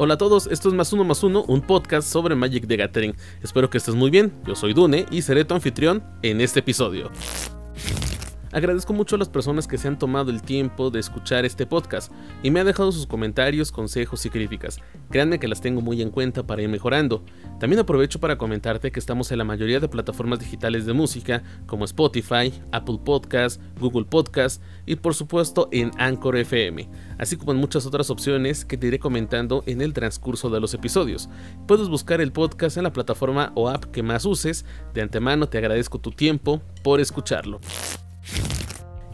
Hola a todos, esto es Más Uno Más Uno, un podcast sobre Magic the Gathering. Espero que estés muy bien, yo soy Dune y seré tu anfitrión en este episodio. Agradezco mucho a las personas que se han tomado el tiempo de escuchar este podcast y me han dejado sus comentarios, consejos y críticas. Créanme que las tengo muy en cuenta para ir mejorando. También aprovecho para comentarte que estamos en la mayoría de plataformas digitales de música como Spotify, Apple Podcast, Google Podcast y por supuesto en Anchor FM, así como en muchas otras opciones que te iré comentando en el transcurso de los episodios. Puedes buscar el podcast en la plataforma o app que más uses. De antemano te agradezco tu tiempo por escucharlo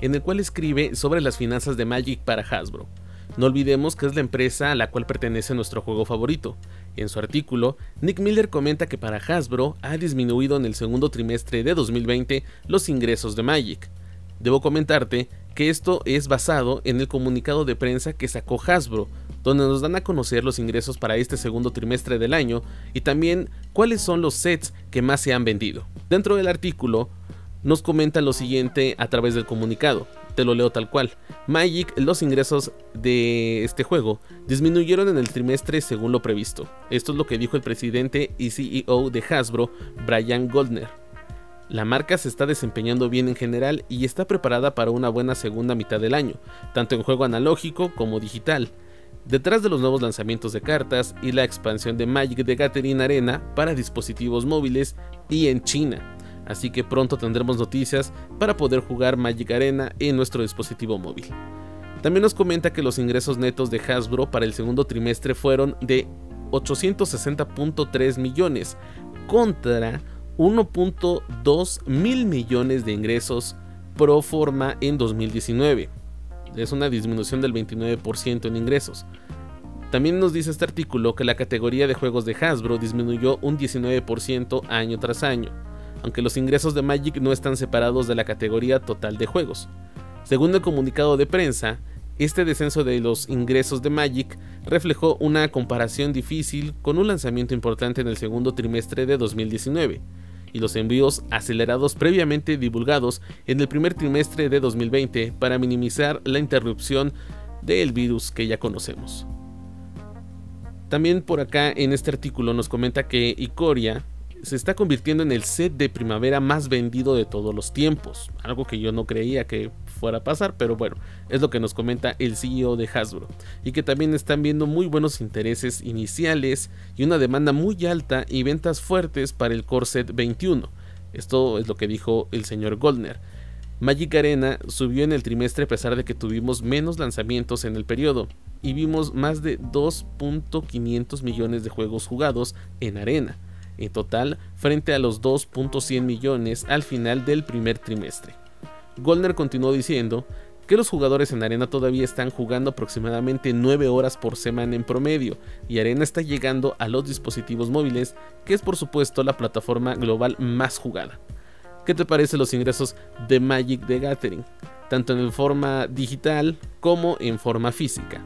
en el cual escribe sobre las finanzas de Magic para Hasbro. No olvidemos que es la empresa a la cual pertenece nuestro juego favorito. En su artículo, Nick Miller comenta que para Hasbro ha disminuido en el segundo trimestre de 2020 los ingresos de Magic. Debo comentarte que esto es basado en el comunicado de prensa que sacó Hasbro, donde nos dan a conocer los ingresos para este segundo trimestre del año y también cuáles son los sets que más se han vendido. Dentro del artículo, nos comenta lo siguiente a través del comunicado. Te lo leo tal cual. Magic, los ingresos de este juego disminuyeron en el trimestre según lo previsto. Esto es lo que dijo el presidente y CEO de Hasbro, Brian Goldner. La marca se está desempeñando bien en general y está preparada para una buena segunda mitad del año, tanto en juego analógico como digital. Detrás de los nuevos lanzamientos de cartas y la expansión de Magic de Gathering Arena para dispositivos móviles y en China así que pronto tendremos noticias para poder jugar Magic Arena en nuestro dispositivo móvil. También nos comenta que los ingresos netos de Hasbro para el segundo trimestre fueron de 860.3 millones contra 1.2 mil millones de ingresos pro forma en 2019. Es una disminución del 29% en ingresos. También nos dice este artículo que la categoría de juegos de Hasbro disminuyó un 19% año tras año aunque los ingresos de Magic no están separados de la categoría total de juegos. Según el comunicado de prensa, este descenso de los ingresos de Magic reflejó una comparación difícil con un lanzamiento importante en el segundo trimestre de 2019 y los envíos acelerados previamente divulgados en el primer trimestre de 2020 para minimizar la interrupción del virus que ya conocemos. También por acá en este artículo nos comenta que Icoria se está convirtiendo en el set de primavera más vendido de todos los tiempos. Algo que yo no creía que fuera a pasar, pero bueno, es lo que nos comenta el CEO de Hasbro. Y que también están viendo muy buenos intereses iniciales y una demanda muy alta y ventas fuertes para el Core Set 21. Esto es lo que dijo el señor Goldner. Magic Arena subió en el trimestre a pesar de que tuvimos menos lanzamientos en el periodo y vimos más de 2.500 millones de juegos jugados en Arena en total frente a los 2.100 millones al final del primer trimestre. Goldner continuó diciendo que los jugadores en Arena todavía están jugando aproximadamente 9 horas por semana en promedio y Arena está llegando a los dispositivos móviles, que es por supuesto la plataforma global más jugada. ¿Qué te parecen los ingresos de Magic the Gathering? Tanto en forma digital como en forma física.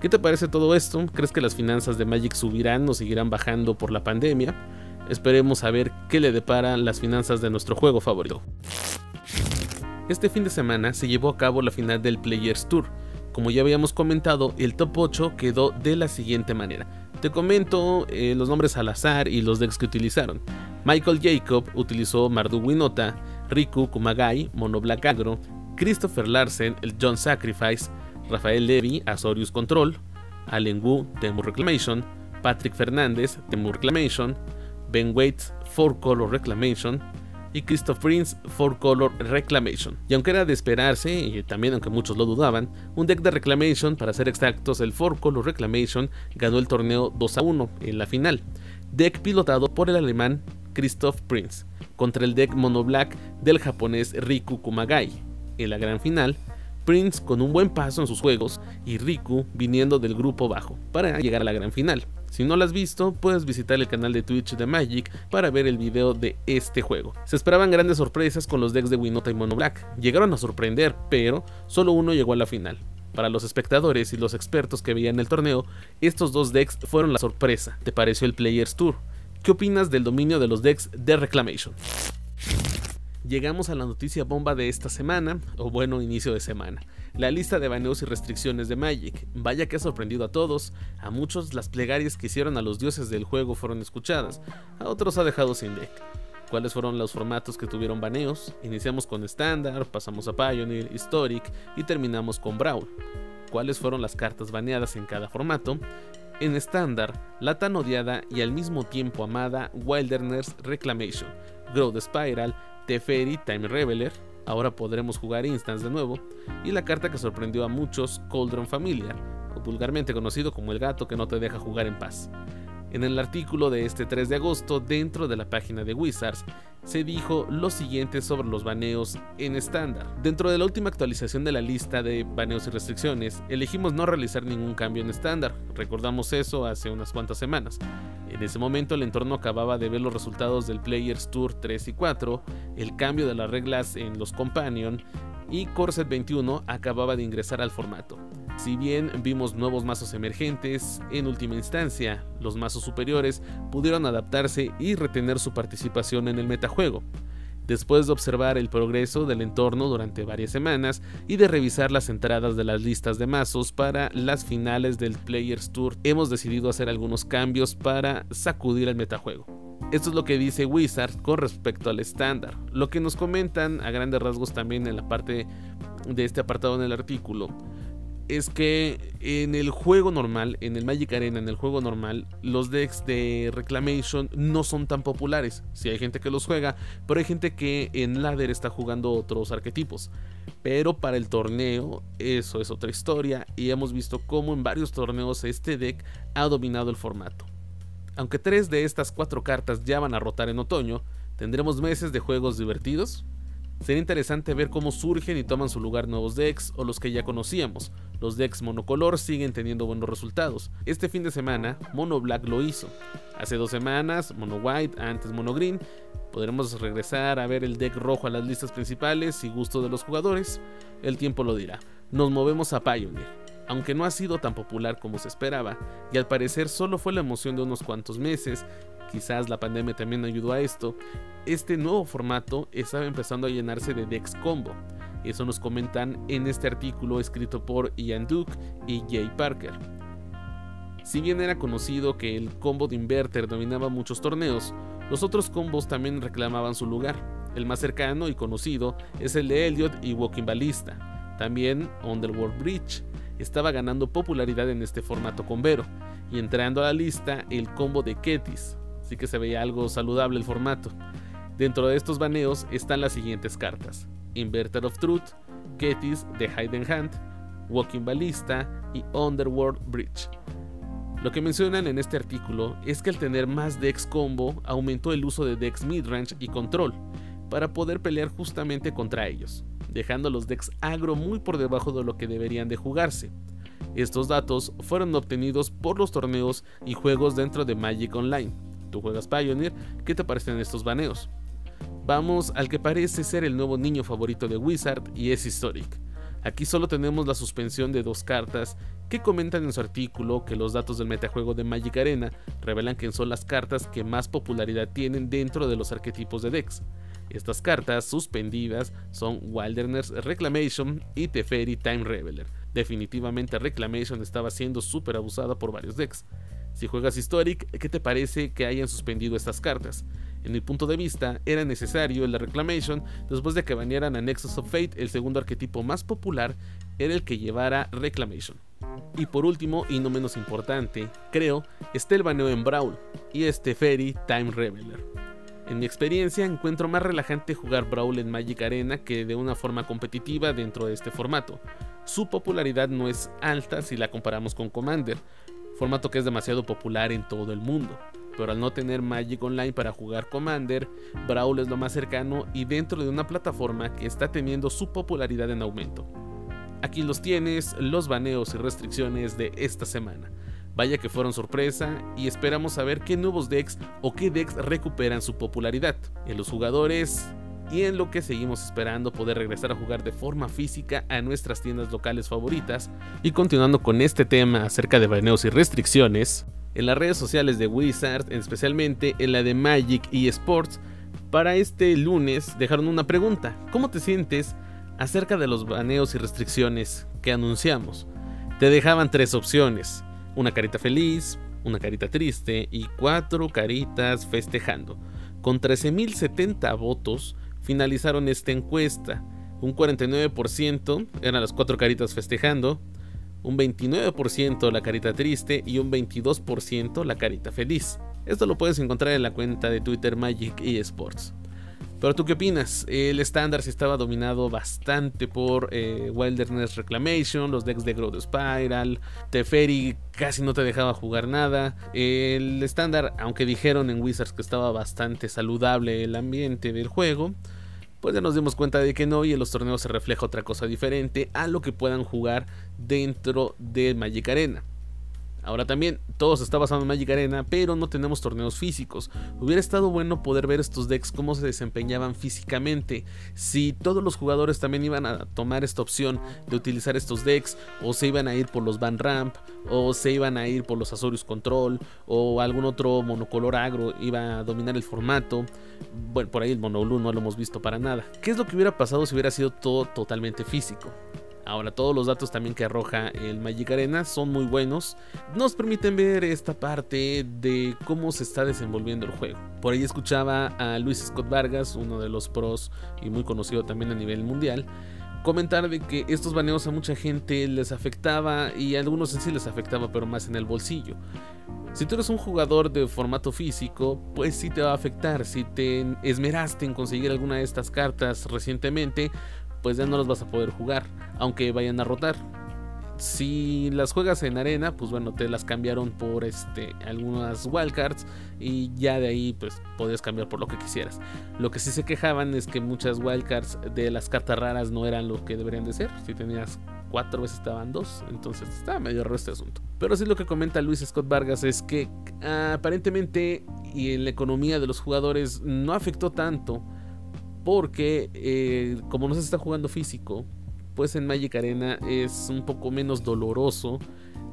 ¿Qué te parece todo esto? ¿Crees que las finanzas de Magic subirán o seguirán bajando por la pandemia? Esperemos a ver qué le deparan las finanzas de nuestro juego favorito. Este fin de semana se llevó a cabo la final del Players Tour. Como ya habíamos comentado, el top 8 quedó de la siguiente manera. Te comento eh, los nombres al azar y los decks que utilizaron. Michael Jacob utilizó Mardu Winota, Riku Kumagai, Mono Black Agro, Christopher Larsen, el John Sacrifice, Rafael Levy, Azorius Control, Allen Wu, Temur Reclamation, Patrick Fernández, Temur Reclamation, Ben Waits 4 Color Reclamation y Christoph Prince 4 Color Reclamation. Y aunque era de esperarse, y también aunque muchos lo dudaban, un deck de Reclamation, para ser exactos, el 4 Color Reclamation, ganó el torneo 2 a 1 en la final. Deck pilotado por el alemán Christoph Prince, contra el deck Mono Black del japonés Riku Kumagai. En la gran final, Prince con un buen paso en sus juegos y Riku viniendo del grupo bajo para llegar a la gran final. Si no lo has visto, puedes visitar el canal de Twitch de Magic para ver el video de este juego. Se esperaban grandes sorpresas con los decks de Winota y Mono Black. Llegaron a sorprender, pero solo uno llegó a la final. Para los espectadores y los expertos que veían el torneo, estos dos decks fueron la sorpresa. ¿Te pareció el Players Tour? ¿Qué opinas del dominio de los decks de Reclamation? Llegamos a la noticia bomba de esta semana, o bueno, inicio de semana. La lista de baneos y restricciones de Magic. Vaya que ha sorprendido a todos, a muchos las plegarias que hicieron a los dioses del juego fueron escuchadas, a otros ha dejado sin deck. ¿Cuáles fueron los formatos que tuvieron baneos? Iniciamos con Standard, pasamos a Pioneer, Historic y terminamos con Brawl. ¿Cuáles fueron las cartas baneadas en cada formato? En Standard, la tan odiada y al mismo tiempo amada Wilderness Reclamation, Growth Spiral, Teferi Time Reveler, ahora podremos jugar Instance de nuevo, y la carta que sorprendió a muchos, Cauldron Familiar, o vulgarmente conocido como el gato que no te deja jugar en paz. En el artículo de este 3 de agosto, dentro de la página de Wizards, se dijo lo siguiente sobre los baneos en estándar. Dentro de la última actualización de la lista de baneos y restricciones, elegimos no realizar ningún cambio en estándar. Recordamos eso hace unas cuantas semanas. En ese momento el entorno acababa de ver los resultados del Players Tour 3 y 4, el cambio de las reglas en los Companion y Corset 21 acababa de ingresar al formato. Si bien vimos nuevos mazos emergentes, en última instancia, los mazos superiores pudieron adaptarse y retener su participación en el metajuego. Después de observar el progreso del entorno durante varias semanas y de revisar las entradas de las listas de mazos para las finales del Players Tour, hemos decidido hacer algunos cambios para sacudir el metajuego. Esto es lo que dice Wizard con respecto al estándar. Lo que nos comentan a grandes rasgos también en la parte de este apartado en el artículo es que en el juego normal, en el Magic Arena, en el juego normal, los decks de Reclamation no son tan populares. Si hay gente que los juega, pero hay gente que en Ladder está jugando otros arquetipos. Pero para el torneo, eso es otra historia y hemos visto cómo en varios torneos este deck ha dominado el formato. Aunque tres de estas cuatro cartas ya van a rotar en otoño, tendremos meses de juegos divertidos, Sería interesante ver cómo surgen y toman su lugar nuevos decks o los que ya conocíamos. Los decks monocolor siguen teniendo buenos resultados. Este fin de semana, Mono Black lo hizo. Hace dos semanas, Mono White, antes Mono Green. Podremos regresar a ver el deck rojo a las listas principales y gusto de los jugadores. El tiempo lo dirá. Nos movemos a Pioneer aunque no ha sido tan popular como se esperaba, y al parecer solo fue la emoción de unos cuantos meses, quizás la pandemia también ayudó a esto, este nuevo formato estaba empezando a llenarse de Dex Combo. Eso nos comentan en este artículo escrito por Ian Duke y Jay Parker. Si bien era conocido que el combo de Inverter dominaba muchos torneos, los otros combos también reclamaban su lugar. El más cercano y conocido es el de Elliot y Walking Ballista. También Underworld Bridge estaba ganando popularidad en este formato con Vero, y entrando a la lista el combo de Ketis, así que se veía algo saludable el formato. Dentro de estos baneos están las siguientes cartas: Inverter of Truth, Ketis de Hidden Hand, Walking Ballista y Underworld Bridge. Lo que mencionan en este artículo es que al tener más Dex combo aumentó el uso de Dex midrange y control para poder pelear justamente contra ellos, dejando los decks agro muy por debajo de lo que deberían de jugarse. Estos datos fueron obtenidos por los torneos y juegos dentro de Magic Online. Tú juegas Pioneer, ¿qué te parecen estos baneos? Vamos al que parece ser el nuevo niño favorito de Wizard y es Historic. Aquí solo tenemos la suspensión de dos cartas que comentan en su artículo que los datos del metajuego de Magic Arena revelan que son las cartas que más popularidad tienen dentro de los arquetipos de decks. Estas cartas suspendidas son Wilderness Reclamation y Teferi Time Reveler. Definitivamente Reclamation estaba siendo súper abusada por varios decks. Si juegas Historic, ¿qué te parece que hayan suspendido estas cartas? En mi punto de vista, era necesario la Reclamation después de que banearan a Nexus of Fate, el segundo arquetipo más popular era el que llevara Reclamation. Y por último, y no menos importante, creo, está el baneo en Brawl y este Fairy Time Reveler. En mi experiencia, encuentro más relajante jugar Brawl en Magic Arena que de una forma competitiva dentro de este formato. Su popularidad no es alta si la comparamos con Commander, formato que es demasiado popular en todo el mundo pero al no tener Magic Online para jugar Commander, Brawl es lo más cercano y dentro de una plataforma que está teniendo su popularidad en aumento. Aquí los tienes, los baneos y restricciones de esta semana. Vaya que fueron sorpresa y esperamos saber qué nuevos decks o qué decks recuperan su popularidad en los jugadores y en lo que seguimos esperando poder regresar a jugar de forma física a nuestras tiendas locales favoritas. Y continuando con este tema acerca de baneos y restricciones, en las redes sociales de Wizard, especialmente en la de Magic y Sports, Para este lunes dejaron una pregunta. ¿Cómo te sientes acerca de los baneos y restricciones que anunciamos? Te dejaban tres opciones. Una carita feliz, una carita triste y cuatro caritas festejando. Con 13.070 votos finalizaron esta encuesta. Un 49% eran las cuatro caritas festejando, un 29% la carita triste y un 22% la carita feliz. Esto lo puedes encontrar en la cuenta de Twitter Magic eSports. Pero tú qué opinas? El estándar se estaba dominado bastante por eh, Wilderness Reclamation, los decks de Growth Spiral, Teferi casi no te dejaba jugar nada. El estándar, aunque dijeron en Wizards que estaba bastante saludable el ambiente del juego, pues ya nos dimos cuenta de que no y en los torneos se refleja otra cosa diferente a lo que puedan jugar dentro de Magic Arena. Ahora también, todo se está basando en Magic Arena, pero no tenemos torneos físicos. Hubiera estado bueno poder ver estos decks cómo se desempeñaban físicamente. Si todos los jugadores también iban a tomar esta opción de utilizar estos decks, o se iban a ir por los Van Ramp, o se iban a ir por los Azorius Control, o algún otro monocolor agro iba a dominar el formato. Bueno, por ahí el Mono Blue no lo hemos visto para nada. ¿Qué es lo que hubiera pasado si hubiera sido todo totalmente físico? Ahora, todos los datos también que arroja el Magic Arena son muy buenos. Nos permiten ver esta parte de cómo se está desenvolviendo el juego. Por ahí escuchaba a Luis Scott Vargas, uno de los pros y muy conocido también a nivel mundial, comentar de que estos baneos a mucha gente les afectaba y a algunos en sí les afectaba, pero más en el bolsillo. Si tú eres un jugador de formato físico, pues sí te va a afectar. Si te esmeraste en conseguir alguna de estas cartas recientemente, pues ya no los vas a poder jugar, aunque vayan a rotar. Si las juegas en arena, pues bueno, te las cambiaron por este algunas wildcards y ya de ahí pues podías cambiar por lo que quisieras. Lo que sí se quejaban es que muchas wildcards de las cartas raras no eran lo que deberían de ser. Si tenías cuatro veces estaban dos, entonces estaba medio raro este asunto. Pero sí lo que comenta Luis Scott Vargas es que aparentemente y en la economía de los jugadores no afectó tanto porque eh, como no se está jugando físico, pues en Magic Arena es un poco menos doloroso,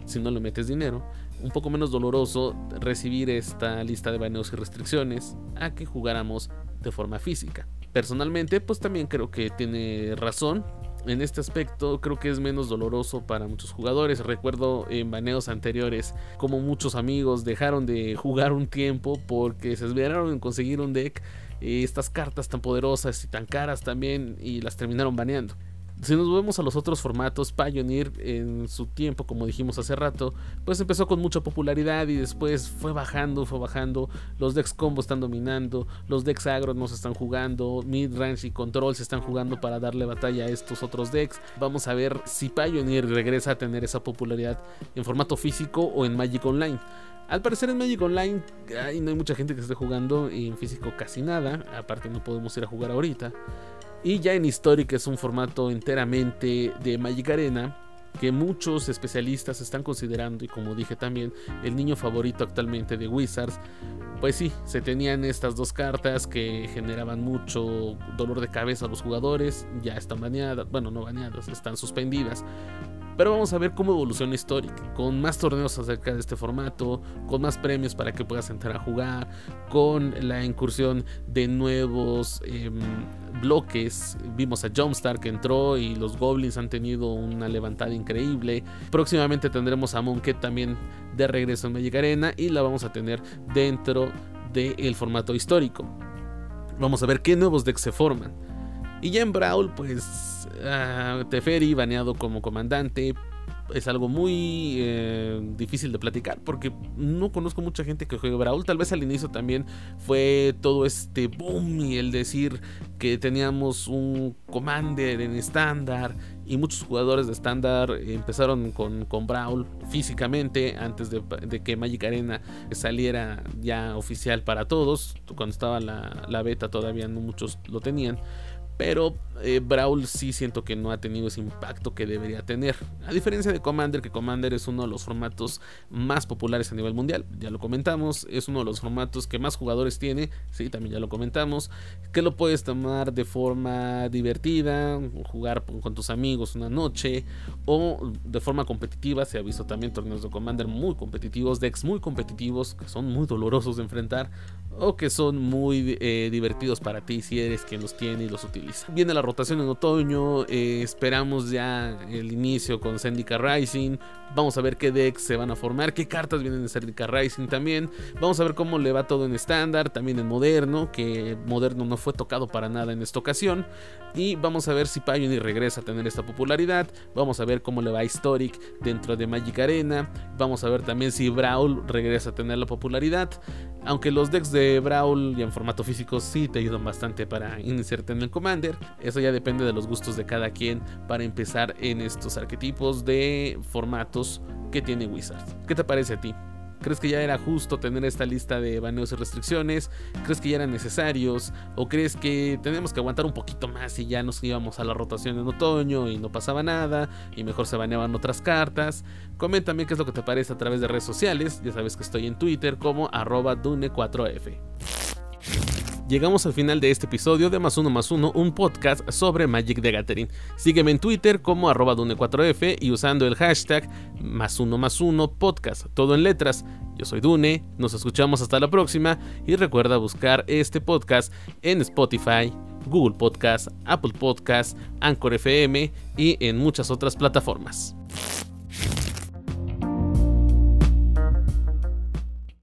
si no le metes dinero, un poco menos doloroso recibir esta lista de baneos y restricciones a que jugáramos de forma física. Personalmente, pues también creo que tiene razón. En este aspecto creo que es menos doloroso para muchos jugadores. Recuerdo en baneos anteriores como muchos amigos dejaron de jugar un tiempo porque se esmeraron en conseguir un deck estas cartas tan poderosas y tan caras también y las terminaron baneando. Si nos vemos a los otros formatos, Pioneer en su tiempo, como dijimos hace rato, pues empezó con mucha popularidad y después fue bajando, fue bajando. Los decks combo están dominando, los decks agro no se están jugando, mid range y control se están jugando para darle batalla a estos otros decks. Vamos a ver si Pioneer regresa a tener esa popularidad en formato físico o en Magic Online. Al parecer en Magic Online no hay mucha gente que esté jugando y en físico casi nada. Aparte no podemos ir a jugar ahorita. Y ya en Historic es un formato enteramente de Magic Arena que muchos especialistas están considerando y como dije también el niño favorito actualmente de Wizards. Pues sí, se tenían estas dos cartas que generaban mucho dolor de cabeza a los jugadores, ya están baneadas, bueno no baneadas, están suspendidas. Pero vamos a ver cómo evoluciona Historic, con más torneos acerca de este formato, con más premios para que puedas entrar a jugar, con la incursión de nuevos em, bloques. Vimos a Jumpstar que entró y los Goblins han tenido una levantada increíble. Próximamente tendremos a Monkey también de regreso en Magic Arena y la vamos a tener dentro del formato histórico. Vamos a ver qué nuevos decks se forman. Y ya en Brawl, pues uh, Teferi baneado como comandante. Es algo muy eh, difícil de platicar porque no conozco mucha gente que juegue Brawl. Tal vez al inicio también fue todo este boom y el decir que teníamos un commander en estándar y muchos jugadores de estándar empezaron con, con, Brawl físicamente antes de, que Magic Arena saliera ya oficial para todos. Cuando estaba la, la beta todavía no muchos lo tenían pero eh, Brawl sí siento que no ha tenido ese impacto que debería tener. A diferencia de Commander, que Commander es uno de los formatos más populares a nivel mundial, ya lo comentamos, es uno de los formatos que más jugadores tiene, sí, también ya lo comentamos, que lo puedes tomar de forma divertida, jugar con tus amigos una noche o de forma competitiva, se ha visto también torneos de Commander muy competitivos, decks muy competitivos, que son muy dolorosos de enfrentar o que son muy eh, divertidos para ti si eres quien los tiene y los utiliza. Viene la rotación en otoño, eh, esperamos ya el inicio con Zendika Rising, vamos a ver qué decks se van a formar, qué cartas vienen de Zendika Rising también, vamos a ver cómo le va todo en estándar, también en moderno, que moderno no fue tocado para nada en esta ocasión, y vamos a ver si Pioneer regresa a tener esta popularidad, vamos a ver cómo le va a Historic dentro de Magic Arena, vamos a ver también si Brawl regresa a tener la popularidad, aunque los decks de Brawl y en formato físico sí te ayudan bastante para iniciarte en el Eso ya depende de los gustos de cada quien para empezar en estos arquetipos de formatos que tiene Wizard. ¿Qué te parece a ti? ¿Crees que ya era justo tener esta lista de baneos y restricciones? ¿Crees que ya eran necesarios? ¿O crees que tenemos que aguantar un poquito más y ya nos íbamos a la rotación en otoño y no pasaba nada y mejor se baneaban otras cartas? Coméntame qué es lo que te parece a través de redes sociales. Ya sabes que estoy en Twitter como arroba dune4f. Llegamos al final de este episodio de Más Uno Más Uno, un podcast sobre Magic the Gathering. Sígueme en Twitter como arroba Dune4F y usando el hashtag Más Uno Más Uno Podcast, todo en letras. Yo soy Dune, nos escuchamos hasta la próxima y recuerda buscar este podcast en Spotify, Google Podcast, Apple Podcast, Anchor FM y en muchas otras plataformas.